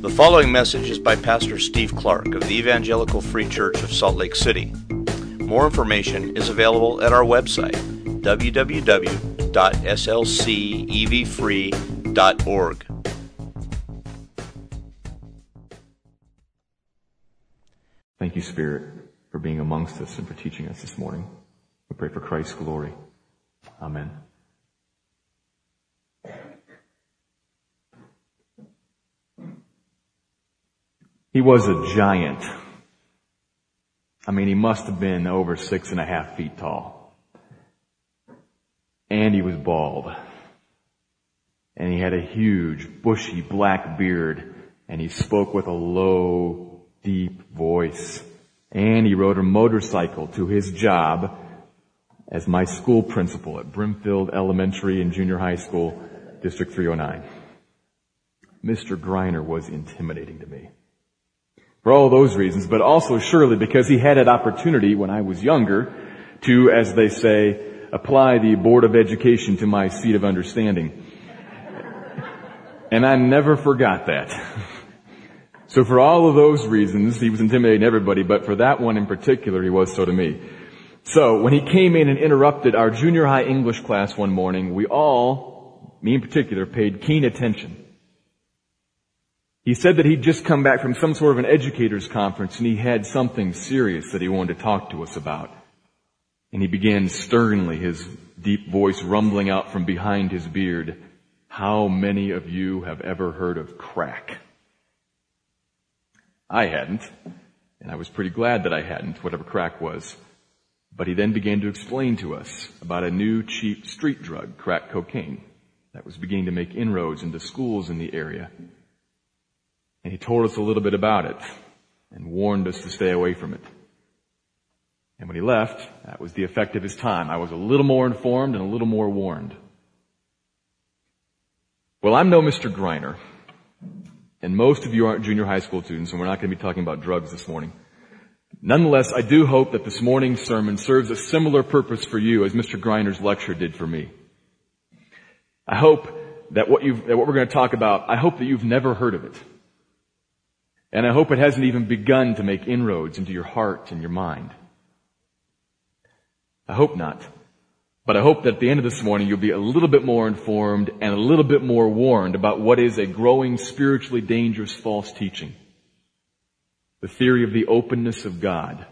The following message is by Pastor Steve Clark of the Evangelical Free Church of Salt Lake City. More information is available at our website, www.slcevfree.org. Thank you, Spirit, for being amongst us and for teaching us this morning. We pray for Christ's glory. Amen. He was a giant. I mean, he must have been over six and a half feet tall. And he was bald. And he had a huge, bushy black beard. And he spoke with a low, deep voice. And he rode a motorcycle to his job as my school principal at Brimfield Elementary and Junior High School, District 309. Mr. Griner was intimidating to me. For all those reasons, but also surely because he had an opportunity when I was younger to, as they say, apply the Board of Education to my seat of understanding. And I never forgot that. So for all of those reasons, he was intimidating everybody, but for that one in particular, he was so to me. So when he came in and interrupted our junior high English class one morning, we all, me in particular, paid keen attention. He said that he'd just come back from some sort of an educators conference and he had something serious that he wanted to talk to us about. And he began sternly, his deep voice rumbling out from behind his beard, how many of you have ever heard of crack? I hadn't, and I was pretty glad that I hadn't, whatever crack was. But he then began to explain to us about a new cheap street drug, crack cocaine, that was beginning to make inroads into schools in the area. And he told us a little bit about it and warned us to stay away from it. And when he left, that was the effect of his time. I was a little more informed and a little more warned. Well, I'm no Mr. Griner, and most of you aren't junior high school students, and we're not going to be talking about drugs this morning. Nonetheless, I do hope that this morning's sermon serves a similar purpose for you as Mr. Griner's lecture did for me. I hope that what, that what we're going to talk about, I hope that you've never heard of it. And I hope it hasn't even begun to make inroads into your heart and your mind. I hope not. But I hope that at the end of this morning you'll be a little bit more informed and a little bit more warned about what is a growing spiritually dangerous false teaching. The theory of the openness of God,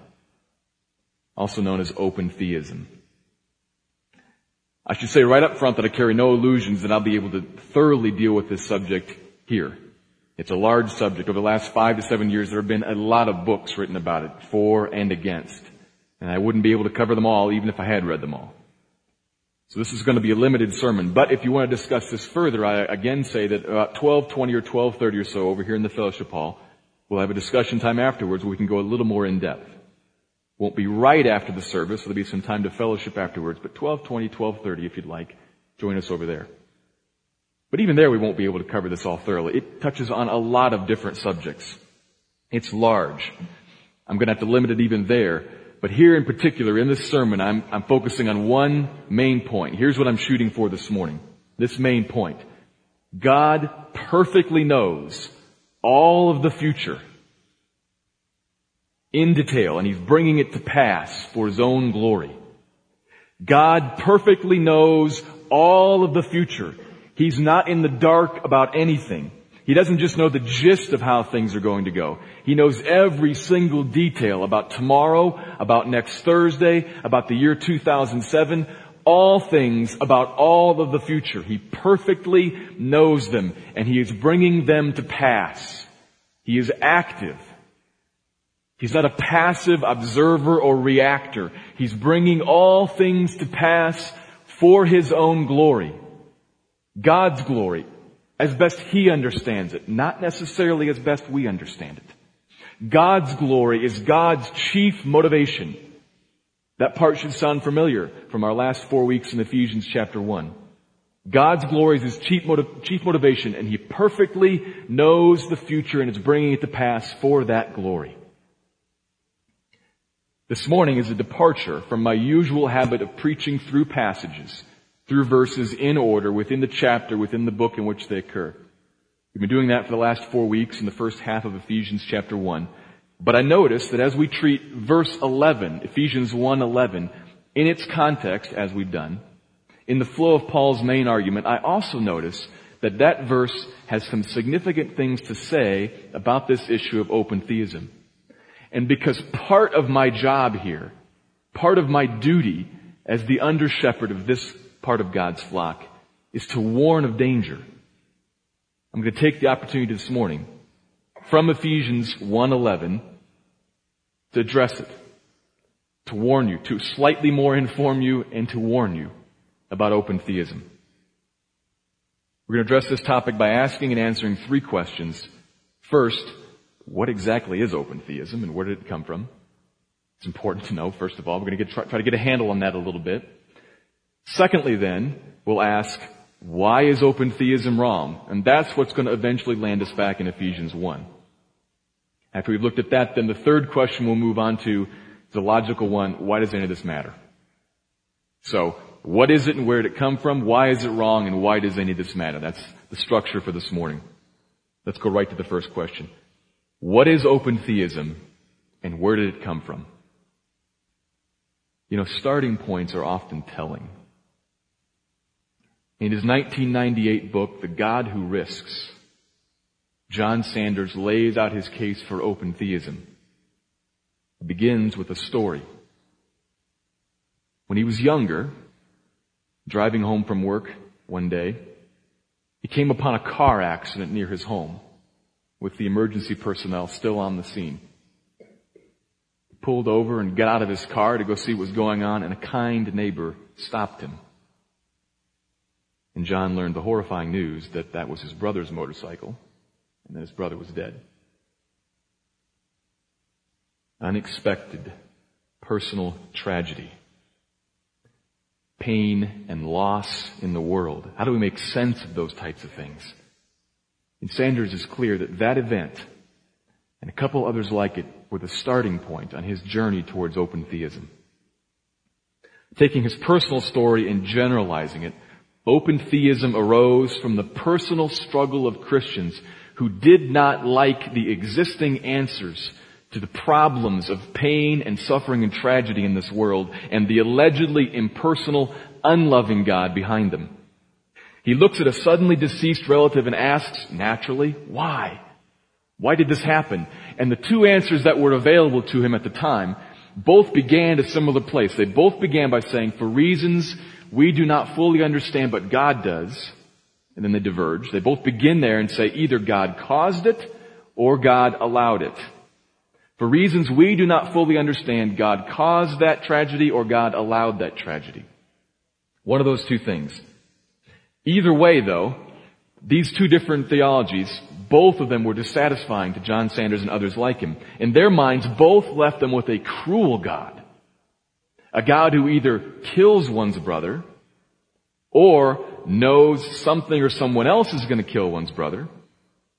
also known as open theism. I should say right up front that I carry no illusions that I'll be able to thoroughly deal with this subject here. It's a large subject. Over the last five to seven years, there have been a lot of books written about it, for and against. And I wouldn't be able to cover them all even if I had read them all. So this is going to be a limited sermon. But if you want to discuss this further, I again say that about 1220 or 1230 or so over here in the fellowship hall, we'll have a discussion time afterwards where we can go a little more in depth. Won't be right after the service. There'll be some time to fellowship afterwards. But 1220, 1230 if you'd like, join us over there. But even there we won't be able to cover this all thoroughly. It touches on a lot of different subjects. It's large. I'm going to have to limit it even there. But here in particular, in this sermon, I'm, I'm focusing on one main point. Here's what I'm shooting for this morning. This main point. God perfectly knows all of the future in detail, and He's bringing it to pass for His own glory. God perfectly knows all of the future He's not in the dark about anything. He doesn't just know the gist of how things are going to go. He knows every single detail about tomorrow, about next Thursday, about the year 2007, all things about all of the future. He perfectly knows them and he is bringing them to pass. He is active. He's not a passive observer or reactor. He's bringing all things to pass for his own glory. God's glory as best He understands it, not necessarily as best we understand it. God's glory is God's chief motivation. That part should sound familiar from our last four weeks in Ephesians chapter 1. God's glory is His chief, motiv- chief motivation and He perfectly knows the future and is bringing it to pass for that glory. This morning is a departure from my usual habit of preaching through passages through verses in order within the chapter, within the book in which they occur. We've been doing that for the last four weeks in the first half of Ephesians chapter 1. But I notice that as we treat verse 11, Ephesians 1:11, in its context, as we've done, in the flow of Paul's main argument, I also notice that that verse has some significant things to say about this issue of open theism. And because part of my job here, part of my duty as the under shepherd of this part of God's flock is to warn of danger. I'm going to take the opportunity this morning from Ephesians 1:11 to address it, to warn you, to slightly more inform you and to warn you about open theism. We're going to address this topic by asking and answering three questions. First, what exactly is open theism and where did it come from? It's important to know, first of all. We're going to get, try, try to get a handle on that a little bit. Secondly then, we'll ask, why is open theism wrong? And that's what's going to eventually land us back in Ephesians 1. After we've looked at that, then the third question we'll move on to the logical one, why does any of this matter? So, what is it and where did it come from? Why is it wrong and why does any of this matter? That's the structure for this morning. Let's go right to the first question. What is open theism and where did it come from? You know, starting points are often telling. In his 1998 book, The God Who Risks, John Sanders lays out his case for open theism. It begins with a story. When he was younger, driving home from work one day, he came upon a car accident near his home with the emergency personnel still on the scene. He pulled over and got out of his car to go see what was going on and a kind neighbor stopped him. And John learned the horrifying news that that was his brother's motorcycle and that his brother was dead. Unexpected personal tragedy. Pain and loss in the world. How do we make sense of those types of things? And Sanders is clear that that event and a couple others like it were the starting point on his journey towards open theism. Taking his personal story and generalizing it, open theism arose from the personal struggle of Christians who did not like the existing answers to the problems of pain and suffering and tragedy in this world and the allegedly impersonal, unloving God behind them. He looks at a suddenly deceased relative and asks, naturally, why? Why did this happen? And the two answers that were available to him at the time both began at a similar place. They both began by saying, for reasons we do not fully understand, but God does. And then they diverge. They both begin there and say either God caused it or God allowed it. For reasons we do not fully understand, God caused that tragedy or God allowed that tragedy. One of those two things. Either way though, these two different theologies, both of them were dissatisfying to John Sanders and others like him. In their minds, both left them with a cruel God. A God who either kills one's brother or knows something or someone else is going to kill one's brother,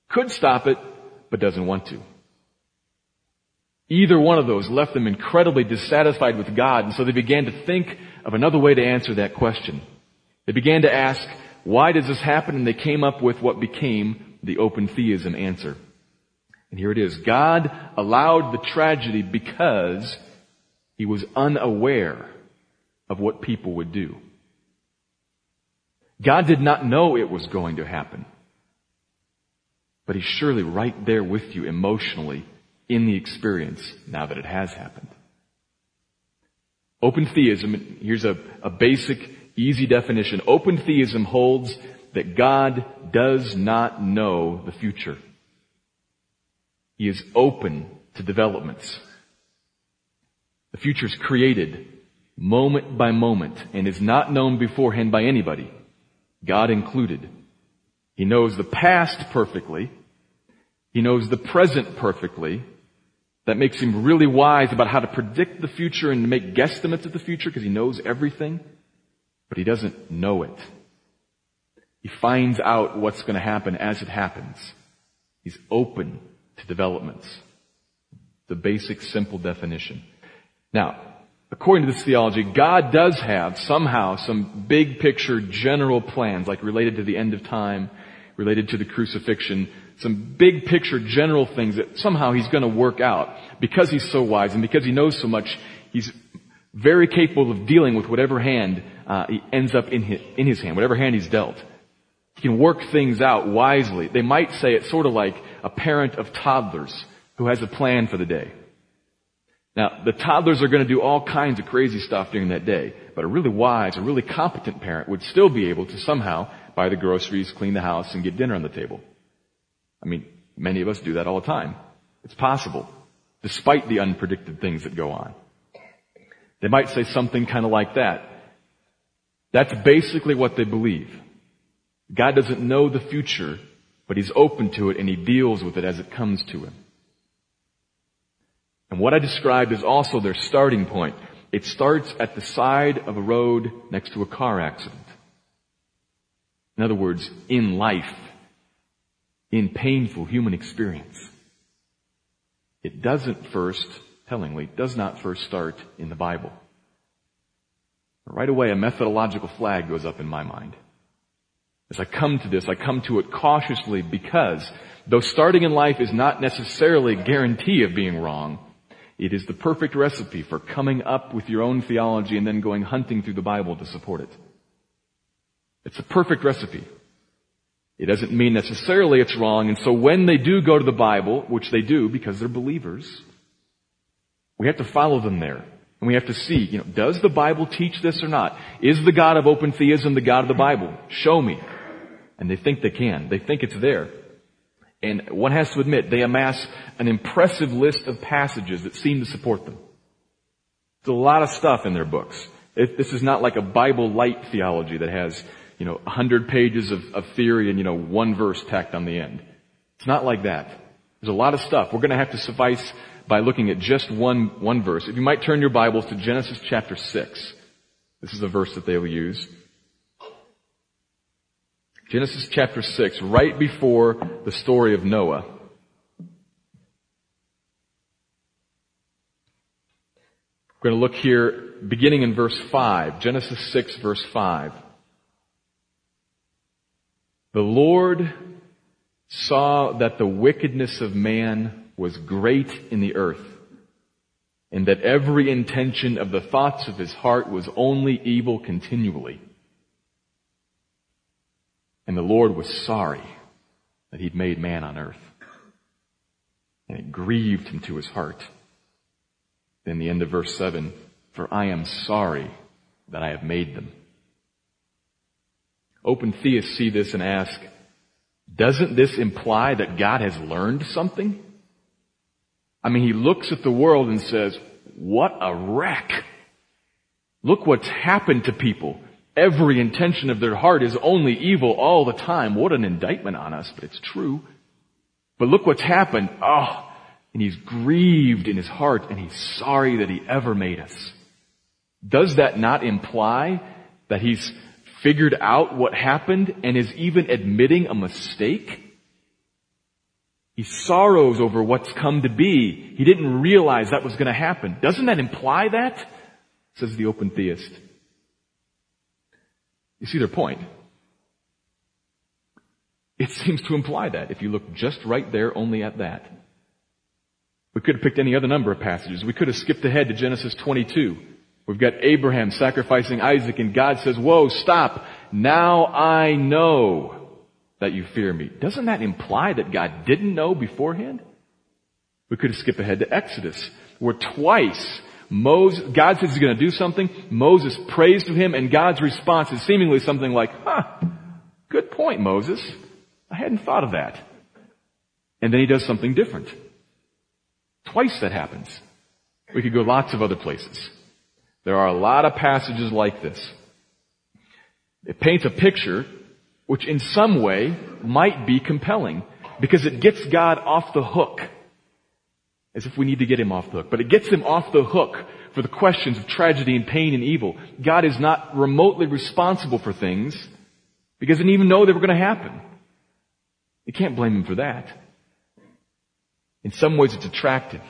could stop it, but doesn't want to. Either one of those left them incredibly dissatisfied with God, and so they began to think of another way to answer that question. They began to ask, why does this happen? And they came up with what became the open theism answer. And here it is. God allowed the tragedy because he was unaware of what people would do. God did not know it was going to happen. But He's surely right there with you emotionally in the experience now that it has happened. Open theism, here's a, a basic, easy definition. Open theism holds that God does not know the future. He is open to developments. The future is created moment by moment and is not known beforehand by anybody. God included. He knows the past perfectly. He knows the present perfectly. That makes him really wise about how to predict the future and make guesstimates of the future because he knows everything. But he doesn't know it. He finds out what's going to happen as it happens. He's open to developments. The basic simple definition. Now, according to this theology, God does have somehow some big picture general plans, like related to the end of time, related to the crucifixion, some big picture general things that somehow he's going to work out. Because he's so wise and because he knows so much, he's very capable of dealing with whatever hand uh, he ends up in his, in his hand, whatever hand he's dealt. He can work things out wisely. They might say it's sort of like a parent of toddlers who has a plan for the day. Now, the toddlers are going to do all kinds of crazy stuff during that day, but a really wise, a really competent parent would still be able to somehow buy the groceries, clean the house, and get dinner on the table. I mean, many of us do that all the time. It's possible, despite the unpredicted things that go on. They might say something kind of like that. That's basically what they believe. God doesn't know the future, but He's open to it and He deals with it as it comes to Him. And what I described is also their starting point. It starts at the side of a road next to a car accident. In other words, in life, in painful human experience. It doesn't first, tellingly, does not first start in the Bible. Right away, a methodological flag goes up in my mind. As I come to this, I come to it cautiously because though starting in life is not necessarily a guarantee of being wrong, it is the perfect recipe for coming up with your own theology and then going hunting through the Bible to support it. It's a perfect recipe. It doesn't mean necessarily it's wrong, and so when they do go to the Bible, which they do because they're believers, we have to follow them there. And we have to see, you know, does the Bible teach this or not? Is the God of open theism the God of the Bible? Show me. And they think they can. They think it's there. And one has to admit, they amass an impressive list of passages that seem to support them. There's a lot of stuff in their books. It, this is not like a Bible light theology that has, you know, a hundred pages of, of theory and, you know, one verse tacked on the end. It's not like that. There's a lot of stuff. We're to have to suffice by looking at just one, one verse. If you might turn your Bibles to Genesis chapter 6. This is a verse that they will use. Genesis chapter 6, right before the story of Noah. We're going to look here beginning in verse 5. Genesis 6 verse 5. The Lord saw that the wickedness of man was great in the earth, and that every intention of the thoughts of his heart was only evil continually. And the Lord was sorry that he'd made man on earth. And it grieved him to his heart. Then the end of verse 7, for I am sorry that I have made them. Open theists see this and ask, doesn't this imply that God has learned something? I mean, he looks at the world and says, what a wreck. Look what's happened to people every intention of their heart is only evil all the time. What an indictment on us, but it's true. But look what's happened. Oh, and he's grieved in his heart and he's sorry that he ever made us. Does that not imply that he's figured out what happened and is even admitting a mistake? He sorrows over what's come to be. He didn't realize that was going to happen. Doesn't that imply that? Says the open theist. You see their point. It seems to imply that if you look just right there only at that. We could have picked any other number of passages. We could have skipped ahead to Genesis 22. We've got Abraham sacrificing Isaac and God says, whoa, stop. Now I know that you fear me. Doesn't that imply that God didn't know beforehand? We could have skipped ahead to Exodus, where twice Moses, God says he's going to do something. Moses prays to him and God's response is seemingly something like, huh, good point, Moses. I hadn't thought of that. And then he does something different. Twice that happens. We could go lots of other places. There are a lot of passages like this. It paints a picture which in some way might be compelling because it gets God off the hook as if we need to get him off the hook. But it gets him off the hook for the questions of tragedy and pain and evil. God is not remotely responsible for things because he didn't even know they were going to happen. You can't blame him for that. In some ways it's attractive.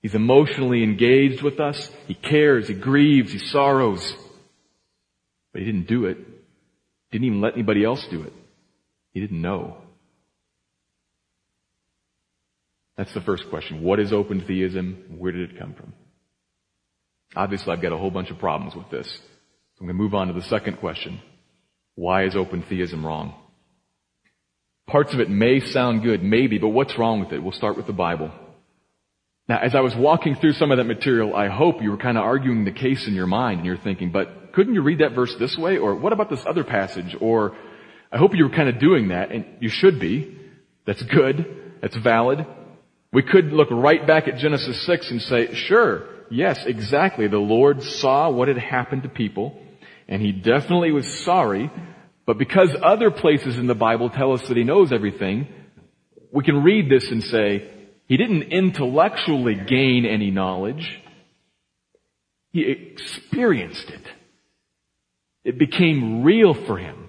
He's emotionally engaged with us. He cares, he grieves, he sorrows. But he didn't do it. Didn't even let anybody else do it. He didn't know. That's the first question. What is open theism? Where did it come from? Obviously, I've got a whole bunch of problems with this. So I'm going to move on to the second question. Why is open theism wrong? Parts of it may sound good, maybe, but what's wrong with it? We'll start with the Bible. Now, as I was walking through some of that material, I hope you were kind of arguing the case in your mind and you're thinking, but couldn't you read that verse this way? Or what about this other passage? Or I hope you were kind of doing that and you should be. That's good. That's valid. We could look right back at Genesis 6 and say, sure, yes, exactly. The Lord saw what had happened to people and he definitely was sorry but because other places in the Bible tell us that he knows everything, we can read this and say, he didn't intellectually gain any knowledge. He experienced it. It became real for him.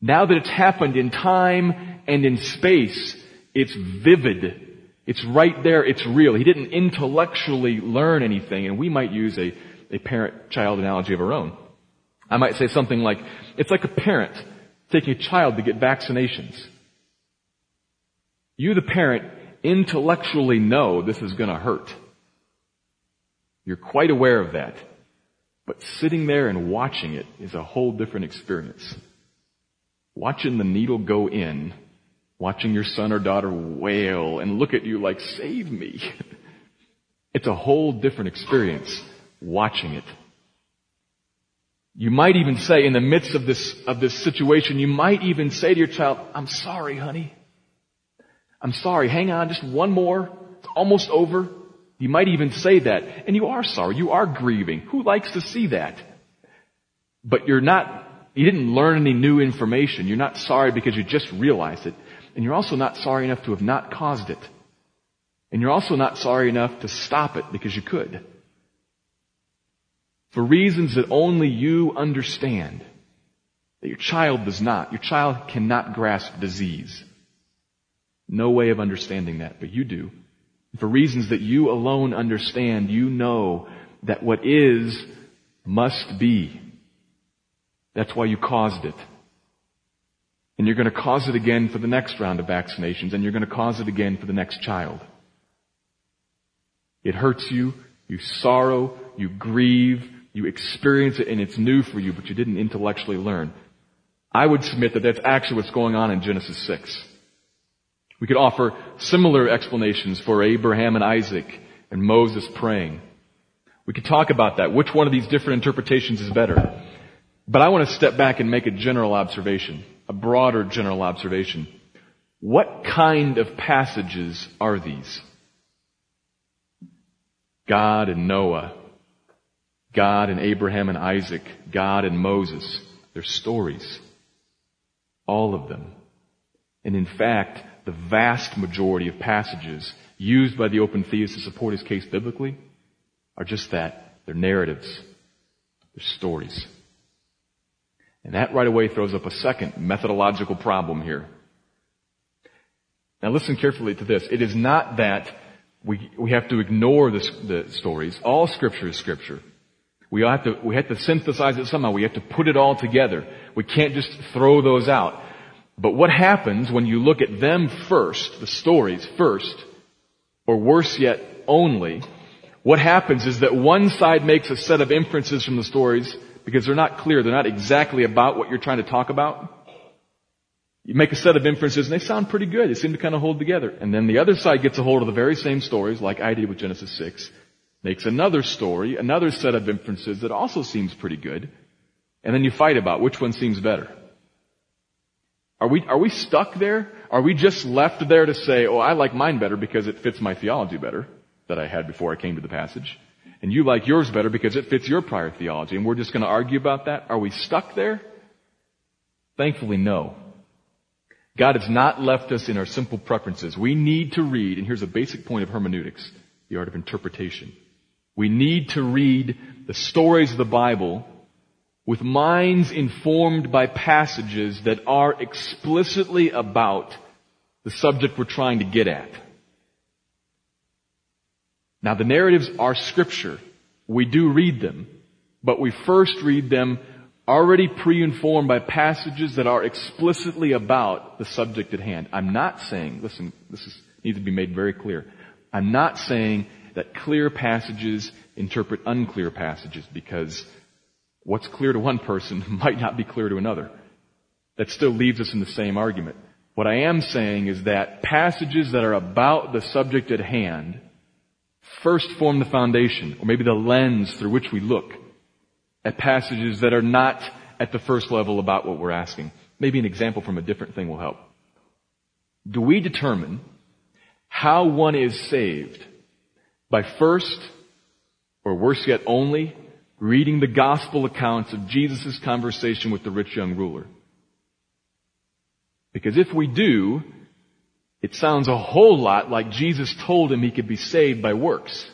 Now that it's happened in time and in space, it's vivid. It's right there. It's real. He didn't intellectually learn anything, and we might use a, a parent-child analogy of our own. I might say something like, it's like a parent taking a child to get vaccinations. You, the parent, intellectually know this is going to hurt. You're quite aware of that. But sitting there and watching it is a whole different experience. Watching the needle go in, watching your son or daughter wail and look at you like, save me. it's a whole different experience watching it. You might even say in the midst of this, of this situation, you might even say to your child, I'm sorry, honey. I'm sorry. Hang on just one more. It's almost over. You might even say that. And you are sorry. You are grieving. Who likes to see that? But you're not, you didn't learn any new information. You're not sorry because you just realized it. And you're also not sorry enough to have not caused it. And you're also not sorry enough to stop it because you could for reasons that only you understand. That your child does not. Your child cannot grasp disease. No way of understanding that, but you do. For reasons that you alone understand, you know that what is must be. That's why you caused it. And you're going to cause it again for the next round of vaccinations, and you're going to cause it again for the next child. It hurts you, you sorrow, you grieve, you experience it and it's new for you, but you didn't intellectually learn. I would submit that that's actually what's going on in Genesis 6. We could offer similar explanations for Abraham and Isaac and Moses praying. We could talk about that. Which one of these different interpretations is better? But I want to step back and make a general observation, a broader general observation. What kind of passages are these? God and Noah God and Abraham and Isaac, God and Moses. They're stories. All of them. And in fact, the vast majority of passages used by the open theist to support his case biblically are just that. They're narratives. They're stories. And that right away throws up a second methodological problem here. Now listen carefully to this. It is not that we, we have to ignore this, the stories. All scripture is scripture. We have to, we have to synthesize it somehow. We have to put it all together. We can't just throw those out. But what happens when you look at them first, the stories first, or worse yet, only, what happens is that one side makes a set of inferences from the stories because they're not clear, they're not exactly about what you're trying to talk about. You make a set of inferences and they sound pretty good. They seem to kind of hold together. And then the other side gets a hold of the very same stories, like I did with Genesis 6, makes another story, another set of inferences that also seems pretty good, and then you fight about which one seems better. Are we, are we stuck there? Are we just left there to say, oh, I like mine better because it fits my theology better that I had before I came to the passage? And you like yours better because it fits your prior theology, and we're just going to argue about that? Are we stuck there? Thankfully, no. God has not left us in our simple preferences. We need to read, and here's a basic point of hermeneutics, the art of interpretation. We need to read the stories of the Bible with minds informed by passages that are explicitly about the subject we're trying to get at. Now the narratives are scripture. We do read them, but we first read them already pre-informed by passages that are explicitly about the subject at hand. I'm not saying, listen, this is, needs to be made very clear. I'm not saying that clear passages interpret unclear passages because what's clear to one person might not be clear to another. That still leaves us in the same argument. What I am saying is that passages that are about the subject at hand first form the foundation, or maybe the lens through which we look at passages that are not at the first level about what we're asking. Maybe an example from a different thing will help. Do we determine how one is saved by first, or worse yet only, reading the gospel accounts of Jesus' conversation with the rich young ruler? Because if we do, it sounds a whole lot like Jesus told him he could be saved by works.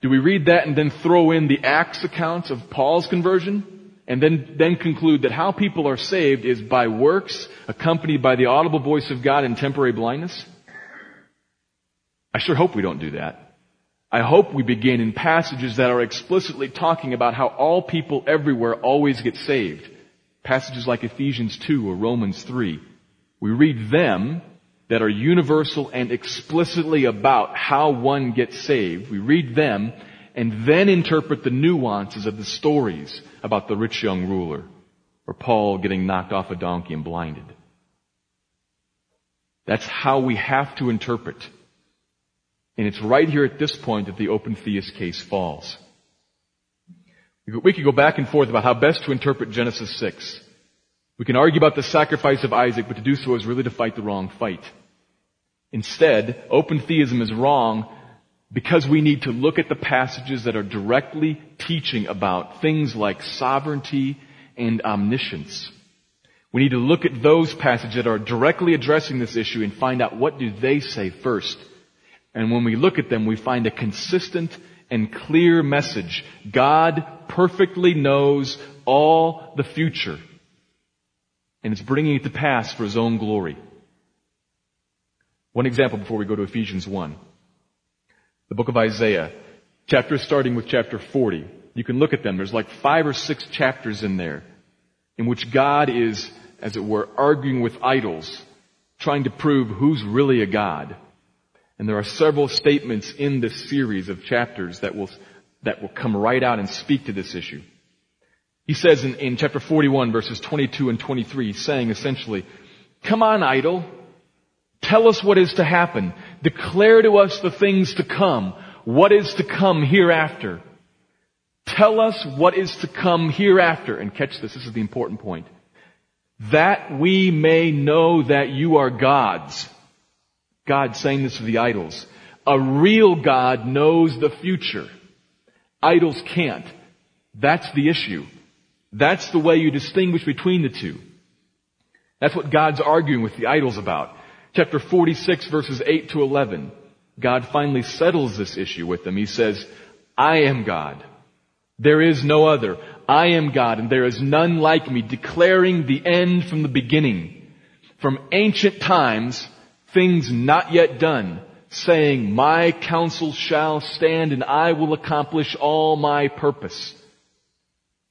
Do we read that and then throw in the Acts accounts of Paul's conversion? And then, then conclude that how people are saved is by works accompanied by the audible voice of God and temporary blindness? I sure hope we don't do that. I hope we begin in passages that are explicitly talking about how all people everywhere always get saved. Passages like Ephesians 2 or Romans 3. We read them that are universal and explicitly about how one gets saved. We read them and then interpret the nuances of the stories about the rich young ruler or Paul getting knocked off a donkey and blinded. That's how we have to interpret. And it's right here at this point that the open theist case falls. We could go back and forth about how best to interpret Genesis 6. We can argue about the sacrifice of Isaac, but to do so is really to fight the wrong fight. Instead, open theism is wrong because we need to look at the passages that are directly teaching about things like sovereignty and omniscience. We need to look at those passages that are directly addressing this issue and find out what do they say first. And when we look at them, we find a consistent and clear message. God perfectly knows all the future. And it's bringing it to pass for His own glory. One example before we go to Ephesians 1. The book of Isaiah, chapters starting with chapter 40. You can look at them. There's like five or six chapters in there in which God is, as it were, arguing with idols, trying to prove who's really a God. And there are several statements in this series of chapters that will, that will come right out and speak to this issue. He says in, in chapter 41 verses 22 and 23, saying essentially, come on idol, tell us what is to happen. Declare to us the things to come. What is to come hereafter? Tell us what is to come hereafter. And catch this, this is the important point. That we may know that you are gods God saying this to the idols. A real God knows the future. Idols can't. That's the issue. That's the way you distinguish between the two. That's what God's arguing with the idols about. Chapter 46 verses 8 to 11. God finally settles this issue with them. He says, I am God. There is no other. I am God and there is none like me, declaring the end from the beginning. From ancient times, things not yet done, saying, my counsel shall stand and I will accomplish all my purpose.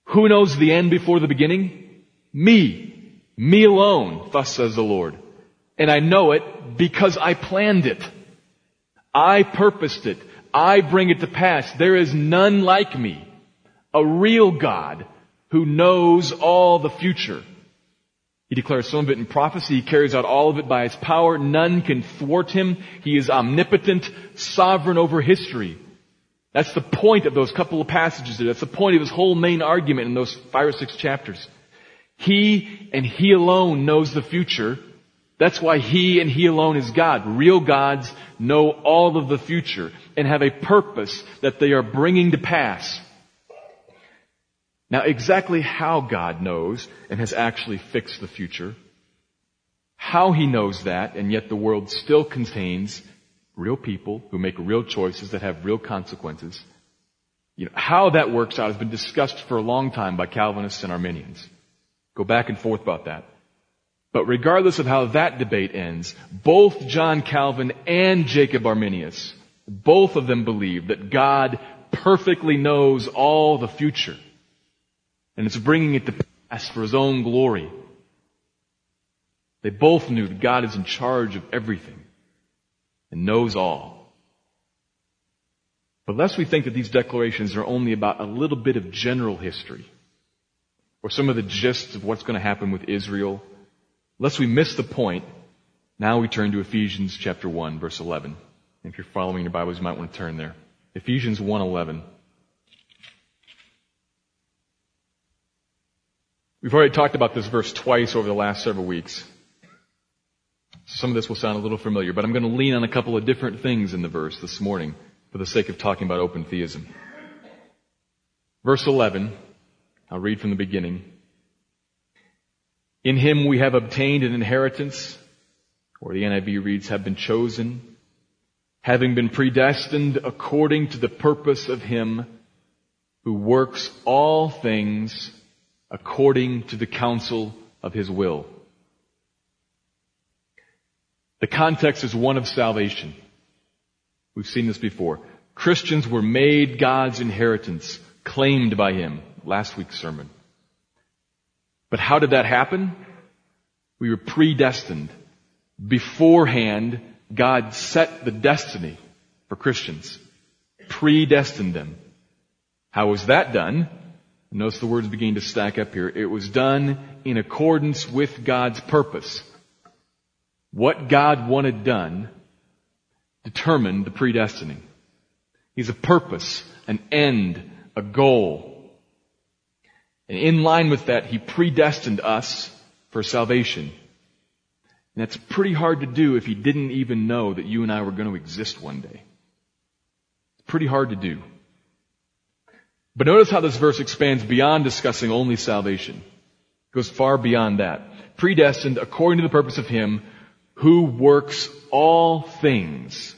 Who knows the end before the beginning? Me. Me alone, thus says the Lord. And I know it because I planned it. I purposed it. I bring it to pass. There is none like me. A real God who knows all the future. He declares some of it in prophecy. He carries out all of it by his power. None can thwart him. He is omnipotent, sovereign over history. That's the point of those couple of passages. That's the point of his whole main argument in those five or six chapters. He and he alone knows the future. That's why he and he alone is God. Real gods know all of the future and have a purpose that they are bringing to pass. Now exactly how God knows and has actually fixed the future, how he knows that and yet the world still contains real people who make real choices that have real consequences, you know, how that works out has been discussed for a long time by Calvinists and Arminians. Go back and forth about that. But regardless of how that debate ends, both John Calvin and Jacob Arminius, both of them believe that God perfectly knows all the future. And it's bringing it to pass for His own glory. They both knew that God is in charge of everything and knows all. But lest we think that these declarations are only about a little bit of general history or some of the gist of what's going to happen with Israel, lest we miss the point, now we turn to Ephesians chapter 1 verse 11. If you're following your Bibles, you might want to turn there. Ephesians 1:11. We've already talked about this verse twice over the last several weeks. Some of this will sound a little familiar, but I'm going to lean on a couple of different things in the verse this morning for the sake of talking about open theism. Verse 11, I'll read from the beginning. In him we have obtained an inheritance, or the NIV reads, have been chosen, having been predestined according to the purpose of him who works all things according to the counsel of his will. The context is one of salvation. We've seen this before. Christians were made God's inheritance, claimed by him. Last week's sermon. But how did that happen? We were predestined. Beforehand, God set the destiny for Christians. Predestined them. How was that done? Notice the words begin to stack up here. It was done in accordance with God's purpose. What God wanted done determined the predestining. He's a purpose, an end, a goal. And in line with that, He predestined us for salvation. And that's pretty hard to do if He didn't even know that you and I were going to exist one day. It's pretty hard to do. But notice how this verse expands beyond discussing only salvation. It goes far beyond that. Predestined according to the purpose of Him who works all things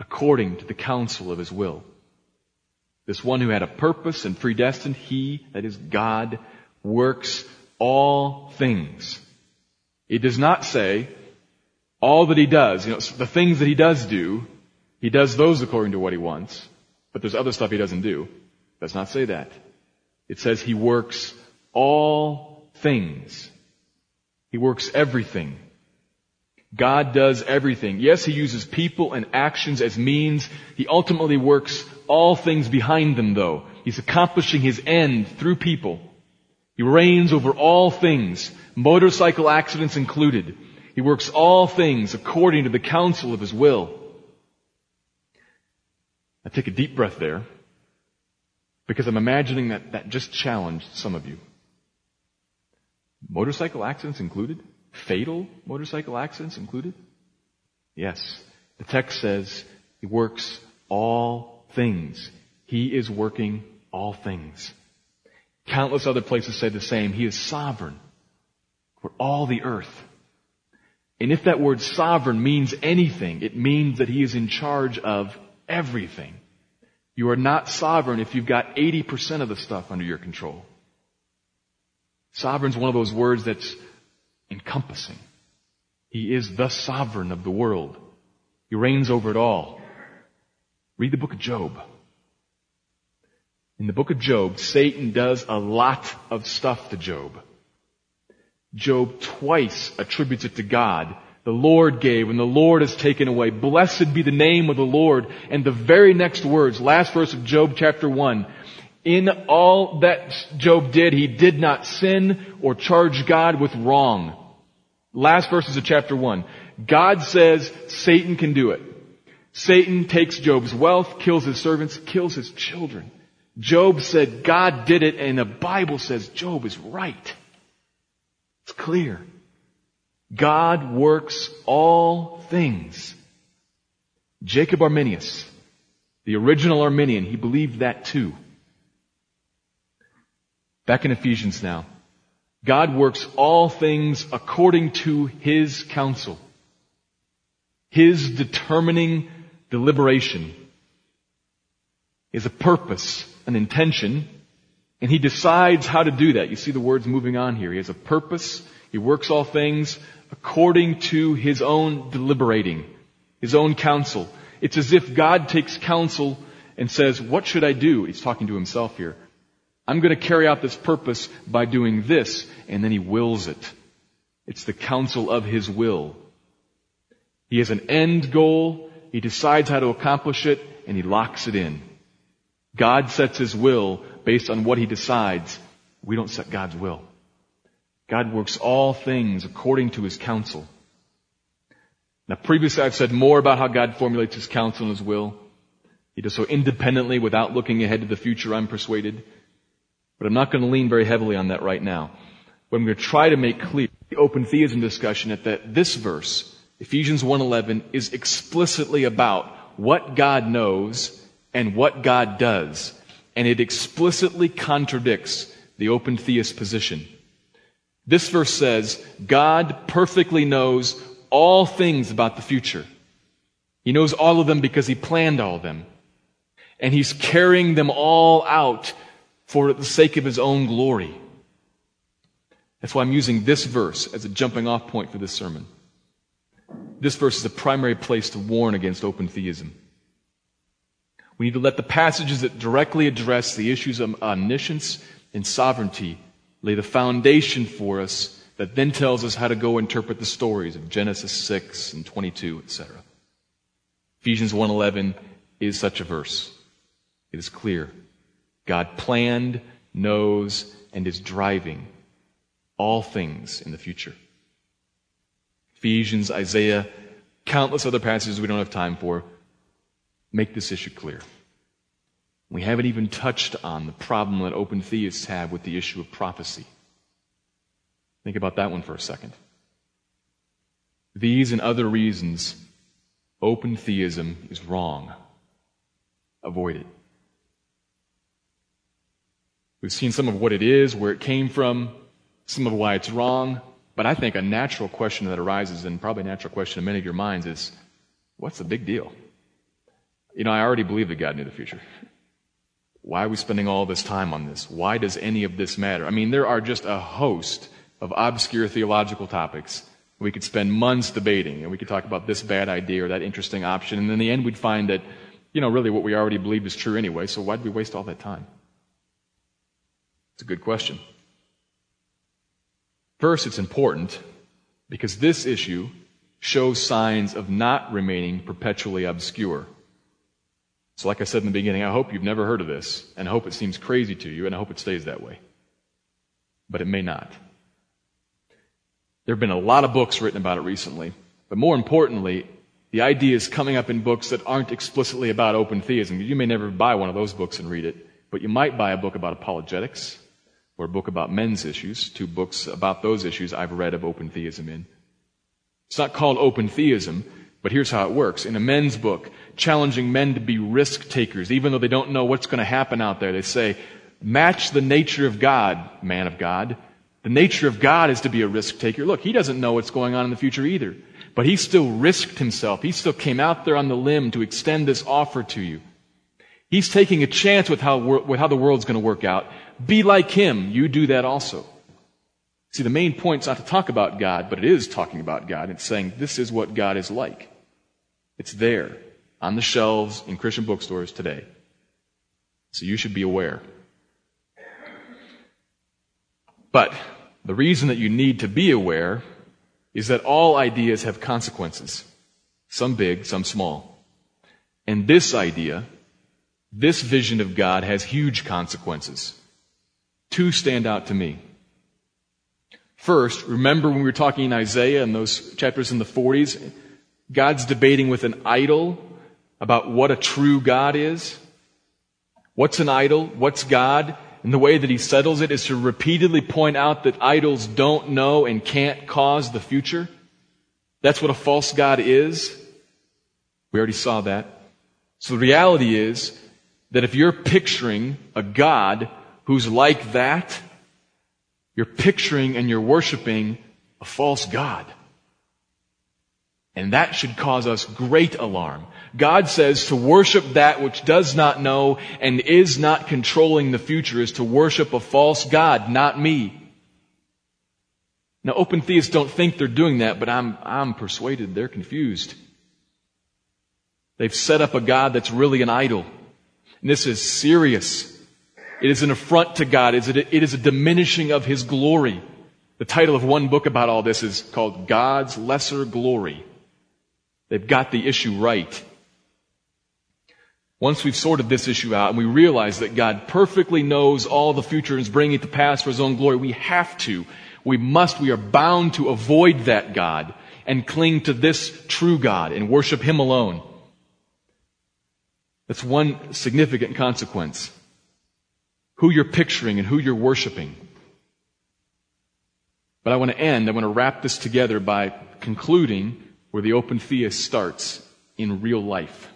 according to the counsel of His will. This one who had a purpose and predestined, He, that is God, works all things. It does not say all that He does, you know, the things that He does do, He does those according to what He wants, but there's other stuff He doesn't do. It does not say that. It says He works all things. He works everything. God does everything. Yes, He uses people and actions as means. He ultimately works all things behind them though. He's accomplishing His end through people. He reigns over all things, motorcycle accidents included. He works all things according to the counsel of His will. I take a deep breath there because I'm imagining that that just challenged some of you. Motorcycle accidents included? Fatal motorcycle accidents included? Yes. The text says he works all things. He is working all things. Countless other places say the same. He is sovereign for all the earth. And if that word sovereign means anything, it means that he is in charge of everything. You are not sovereign if you've got 80% of the stuff under your control. Sovereign's one of those words that's encompassing. He is the sovereign of the world. He reigns over it all. Read the book of Job. In the book of Job, Satan does a lot of stuff to Job. Job twice attributes it to God. The Lord gave and the Lord has taken away. Blessed be the name of the Lord. And the very next words, last verse of Job chapter 1. In all that Job did, he did not sin or charge God with wrong. Last verses of chapter 1. God says Satan can do it. Satan takes Job's wealth, kills his servants, kills his children. Job said God did it and the Bible says Job is right. It's clear. God works all things. Jacob Arminius, the original Arminian, he believed that too. Back in Ephesians now. God works all things according to His counsel. His determining deliberation is a purpose, an intention, and He decides how to do that. You see the words moving on here. He has a purpose. He works all things according to His own deliberating, His own counsel. It's as if God takes counsel and says, what should I do? He's talking to Himself here. I'm going to carry out this purpose by doing this, and then he wills it. It's the counsel of his will. He has an end goal, he decides how to accomplish it, and he locks it in. God sets his will based on what he decides. We don't set God's will. God works all things according to his counsel. Now previously I've said more about how God formulates his counsel and his will. He does so independently without looking ahead to the future, I'm persuaded. But I'm not going to lean very heavily on that right now. What I'm going to try to make clear, the open theism discussion, at that this verse, Ephesians 1.11, is explicitly about what God knows and what God does. And it explicitly contradicts the open theist position. This verse says, God perfectly knows all things about the future. He knows all of them because he planned all of them. And he's carrying them all out for the sake of his own glory. That's why I'm using this verse as a jumping off point for this sermon. This verse is a primary place to warn against open theism. We need to let the passages that directly address the issues of omniscience and sovereignty lay the foundation for us that then tells us how to go interpret the stories of Genesis 6 and 22, etc. Ephesians 1:11 is such a verse. It is clear. God planned, knows, and is driving all things in the future. Ephesians, Isaiah, countless other passages we don't have time for make this issue clear. We haven't even touched on the problem that open theists have with the issue of prophecy. Think about that one for a second. These and other reasons, open theism is wrong. Avoid it. We've seen some of what it is, where it came from, some of why it's wrong, but I think a natural question that arises, and probably a natural question in many of your minds, is what's the big deal? You know, I already believe that God knew the future. Why are we spending all this time on this? Why does any of this matter? I mean, there are just a host of obscure theological topics we could spend months debating, and we could talk about this bad idea or that interesting option, and in the end we'd find that, you know, really what we already believe is true anyway, so why'd we waste all that time? It's a good question. First, it's important because this issue shows signs of not remaining perpetually obscure. So, like I said in the beginning, I hope you've never heard of this, and I hope it seems crazy to you, and I hope it stays that way. But it may not. There have been a lot of books written about it recently, but more importantly, the idea is coming up in books that aren't explicitly about open theism. You may never buy one of those books and read it, but you might buy a book about apologetics or a book about men's issues, two books about those issues I've read of open theism in. It's not called open theism, but here's how it works. In a men's book, challenging men to be risk takers, even though they don't know what's going to happen out there, they say, match the nature of God, man of God. The nature of God is to be a risk taker. Look, he doesn't know what's going on in the future either. But he still risked himself. He still came out there on the limb to extend this offer to you. He's taking a chance with how, with how the world's going to work out. Be like him. You do that also. See, the main point's not to talk about God, but it is talking about God. It's saying this is what God is like. It's there on the shelves in Christian bookstores today. So you should be aware. But the reason that you need to be aware is that all ideas have consequences. Some big, some small. And this idea, this vision of God has huge consequences. Two stand out to me. First, remember when we were talking in Isaiah and those chapters in the 40s, God's debating with an idol about what a true God is. What's an idol? What's God? And the way that he settles it is to repeatedly point out that idols don't know and can't cause the future. That's what a false God is. We already saw that. So the reality is that if you're picturing a God who's like that, you're picturing and you're worshiping a false God. And that should cause us great alarm. God says to worship that which does not know and is not controlling the future is to worship a false God, not me. Now, open theists don't think they're doing that, but I'm, I'm persuaded they're confused. They've set up a God that's really an idol. And this is serious. It is an affront to God. It is a diminishing of His glory. The title of one book about all this is called God's Lesser Glory. They've got the issue right. Once we've sorted this issue out and we realize that God perfectly knows all the future and is bringing it to pass for His own glory, we have to, we must, we are bound to avoid that God and cling to this true God and worship Him alone. That's one significant consequence. Who you're picturing and who you're worshiping. But I want to end, I want to wrap this together by concluding where the open theist starts in real life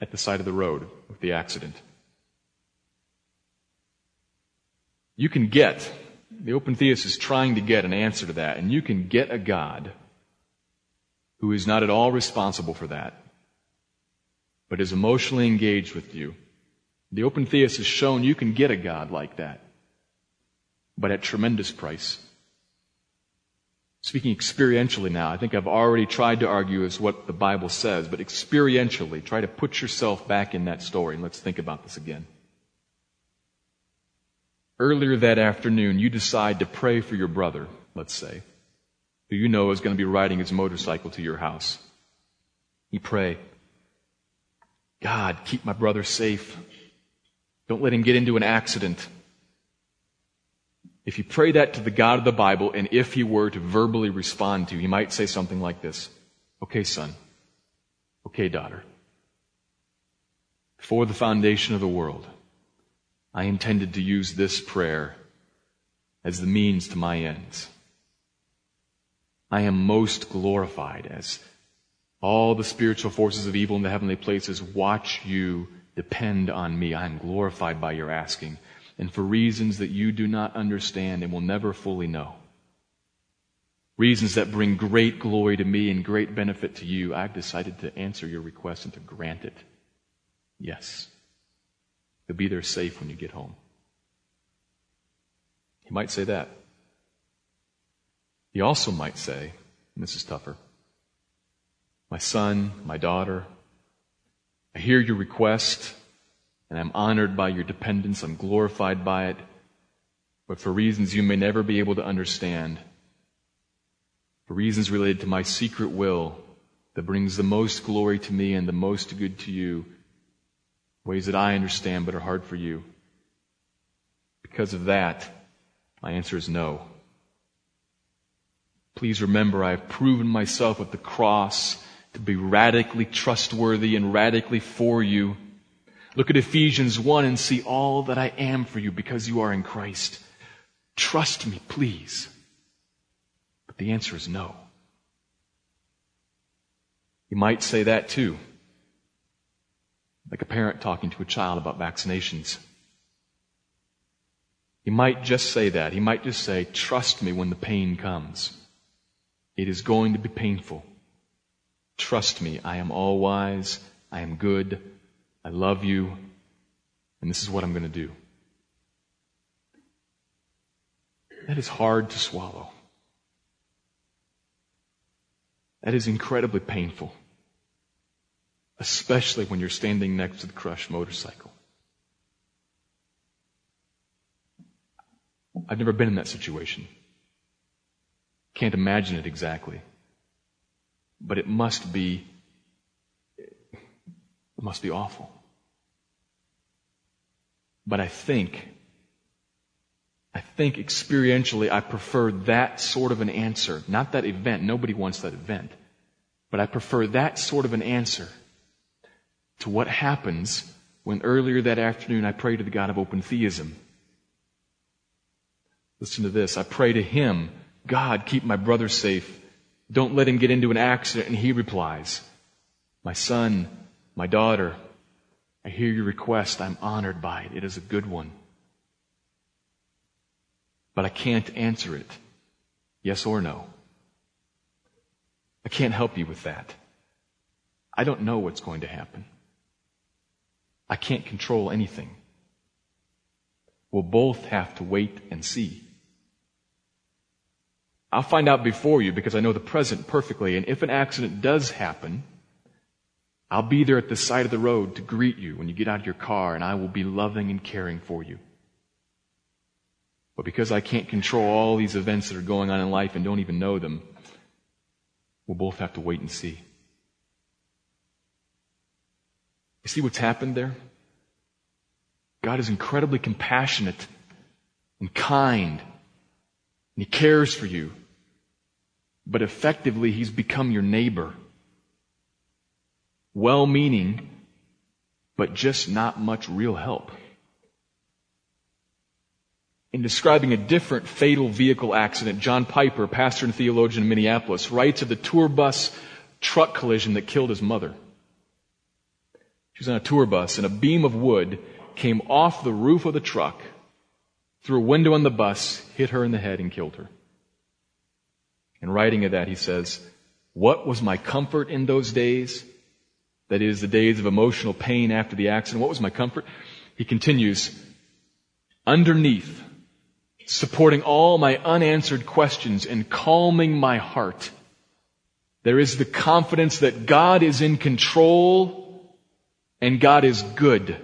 at the side of the road with the accident. You can get, the open theist is trying to get an answer to that, and you can get a God who is not at all responsible for that, but is emotionally engaged with you. The open theist has shown you can get a God like that, but at tremendous price. Speaking experientially now, I think I've already tried to argue is what the Bible says, but experientially, try to put yourself back in that story and let's think about this again. Earlier that afternoon, you decide to pray for your brother, let's say, who you know is going to be riding his motorcycle to your house. You pray, God, keep my brother safe. Don't let him get into an accident. If you pray that to the God of the Bible, and if he were to verbally respond to you, he might say something like this Okay, son. Okay, daughter. Before the foundation of the world, I intended to use this prayer as the means to my ends. I am most glorified as all the spiritual forces of evil in the heavenly places watch you depend on me. I am glorified by your asking and for reasons that you do not understand and will never fully know. Reasons that bring great glory to me and great benefit to you, I've decided to answer your request and to grant it. Yes. You'll be there safe when you get home. He might say that. He also might say, and this is tougher, my son, my daughter, I hear your request and I'm honored by your dependence. I'm glorified by it. But for reasons you may never be able to understand, for reasons related to my secret will that brings the most glory to me and the most good to you, ways that I understand but are hard for you. Because of that, my answer is no. Please remember I have proven myself at the cross to be radically trustworthy and radically for you. Look at Ephesians 1 and see all that I am for you because you are in Christ. Trust me, please. But the answer is no. You might say that too. Like a parent talking to a child about vaccinations. He might just say that. He might just say, trust me when the pain comes. It is going to be painful. Trust me, I am all wise. I am good. I love you, and this is what I'm going to do. That is hard to swallow. That is incredibly painful, especially when you're standing next to the crushed motorcycle. I've never been in that situation. Can't imagine it exactly. But it must be, it must be awful. But I think, I think experientially I prefer that sort of an answer. Not that event. Nobody wants that event. But I prefer that sort of an answer to what happens when earlier that afternoon I pray to the God of open theism. Listen to this. I pray to him, God, keep my brother safe. Don't let him get into an accident. And he replies, My son, my daughter, I hear your request. I'm honored by it. It is a good one. But I can't answer it. Yes or no. I can't help you with that. I don't know what's going to happen. I can't control anything. We'll both have to wait and see. I'll find out before you because I know the present perfectly. And if an accident does happen, I'll be there at the side of the road to greet you when you get out of your car, and I will be loving and caring for you. But because I can't control all these events that are going on in life and don't even know them, we'll both have to wait and see. You see what's happened there? God is incredibly compassionate and kind, and He cares for you. But effectively, He's become your neighbor. Well meaning, but just not much real help. In describing a different fatal vehicle accident, John Piper, pastor and theologian in Minneapolis, writes of the tour bus truck collision that killed his mother. She was on a tour bus and a beam of wood came off the roof of the truck through a window on the bus, hit her in the head and killed her. In writing of that, he says, what was my comfort in those days? That is, the days of emotional pain after the accident. What was my comfort? He continues, underneath, supporting all my unanswered questions and calming my heart, there is the confidence that God is in control and God is good.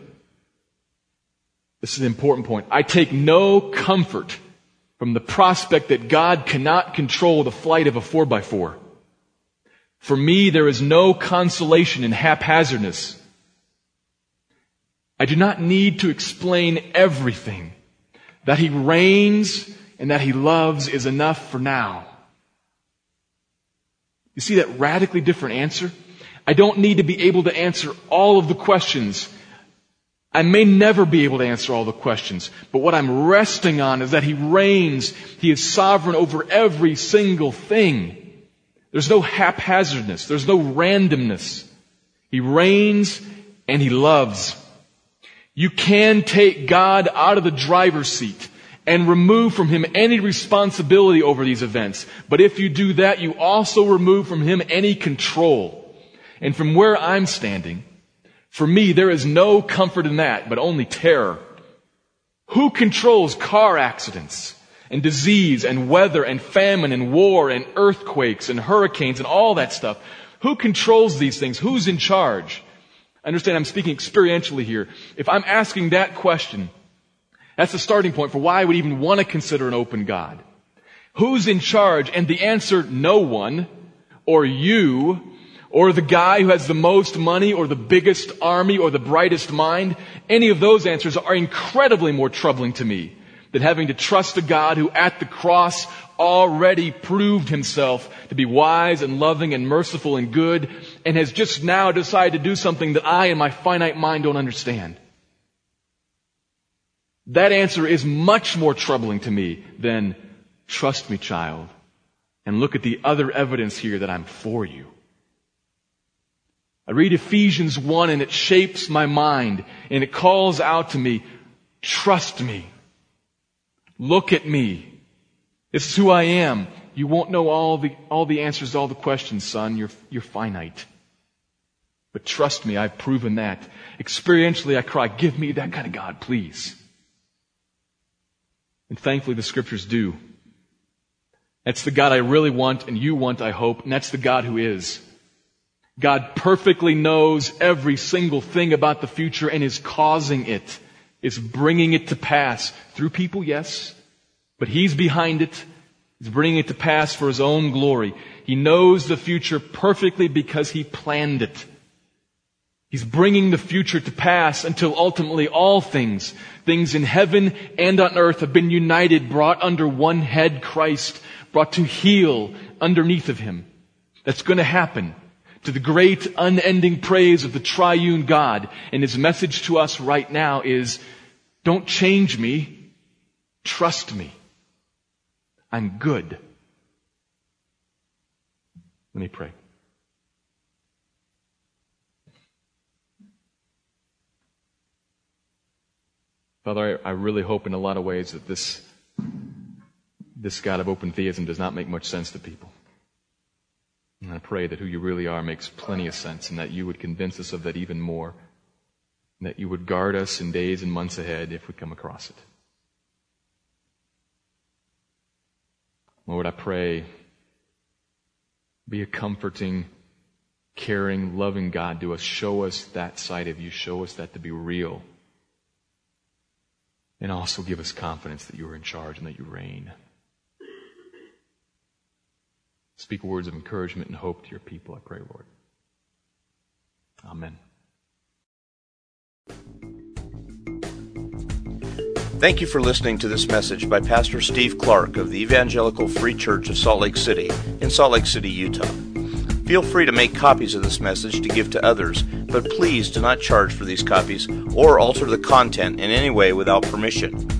This is an important point. I take no comfort from the prospect that God cannot control the flight of a 4x4. For me, there is no consolation in haphazardness. I do not need to explain everything. That He reigns and that He loves is enough for now. You see that radically different answer? I don't need to be able to answer all of the questions I may never be able to answer all the questions, but what I'm resting on is that He reigns. He is sovereign over every single thing. There's no haphazardness. There's no randomness. He reigns and He loves. You can take God out of the driver's seat and remove from Him any responsibility over these events. But if you do that, you also remove from Him any control. And from where I'm standing, for me, there is no comfort in that, but only terror. Who controls car accidents and disease and weather and famine and war and earthquakes and hurricanes and all that stuff? Who controls these things? Who's in charge? Understand I'm speaking experientially here. If I'm asking that question, that's the starting point for why I would even want to consider an open God. Who's in charge? And the answer, no one, or you, or the guy who has the most money or the biggest army or the brightest mind, any of those answers are incredibly more troubling to me than having to trust a God who at the cross already proved himself to be wise and loving and merciful and good and has just now decided to do something that I in my finite mind don't understand. That answer is much more troubling to me than trust me child and look at the other evidence here that I'm for you. I read Ephesians 1 and it shapes my mind and it calls out to me, trust me. Look at me. This is who I am. You won't know all the, all the answers to all the questions, son. You're, you're finite. But trust me, I've proven that. Experientially, I cry, give me that kind of God, please. And thankfully, the scriptures do. That's the God I really want and you want, I hope, and that's the God who is. God perfectly knows every single thing about the future and is causing it, is bringing it to pass through people, yes, but He's behind it. He's bringing it to pass for His own glory. He knows the future perfectly because He planned it. He's bringing the future to pass until ultimately all things, things in heaven and on earth have been united, brought under one head, Christ, brought to heel underneath of Him. That's going to happen to the great unending praise of the triune God. And his message to us right now is, don't change me, trust me. I'm good. Let me pray. Father, I, I, really hope in a lot of ways that this, this God of open theism does not make much sense to people. And I pray that who you really are makes plenty of sense and that you would convince us of that even more. And that you would guard us in days and months ahead if we come across it. Lord, I pray, be a comforting, caring, loving God to us. Show us that side of you. Show us that to be real. And also give us confidence that you are in charge and that you reign. Speak words of encouragement and hope to your people, I pray, Lord. Amen. Thank you for listening to this message by Pastor Steve Clark of the Evangelical Free Church of Salt Lake City in Salt Lake City, Utah. Feel free to make copies of this message to give to others, but please do not charge for these copies or alter the content in any way without permission.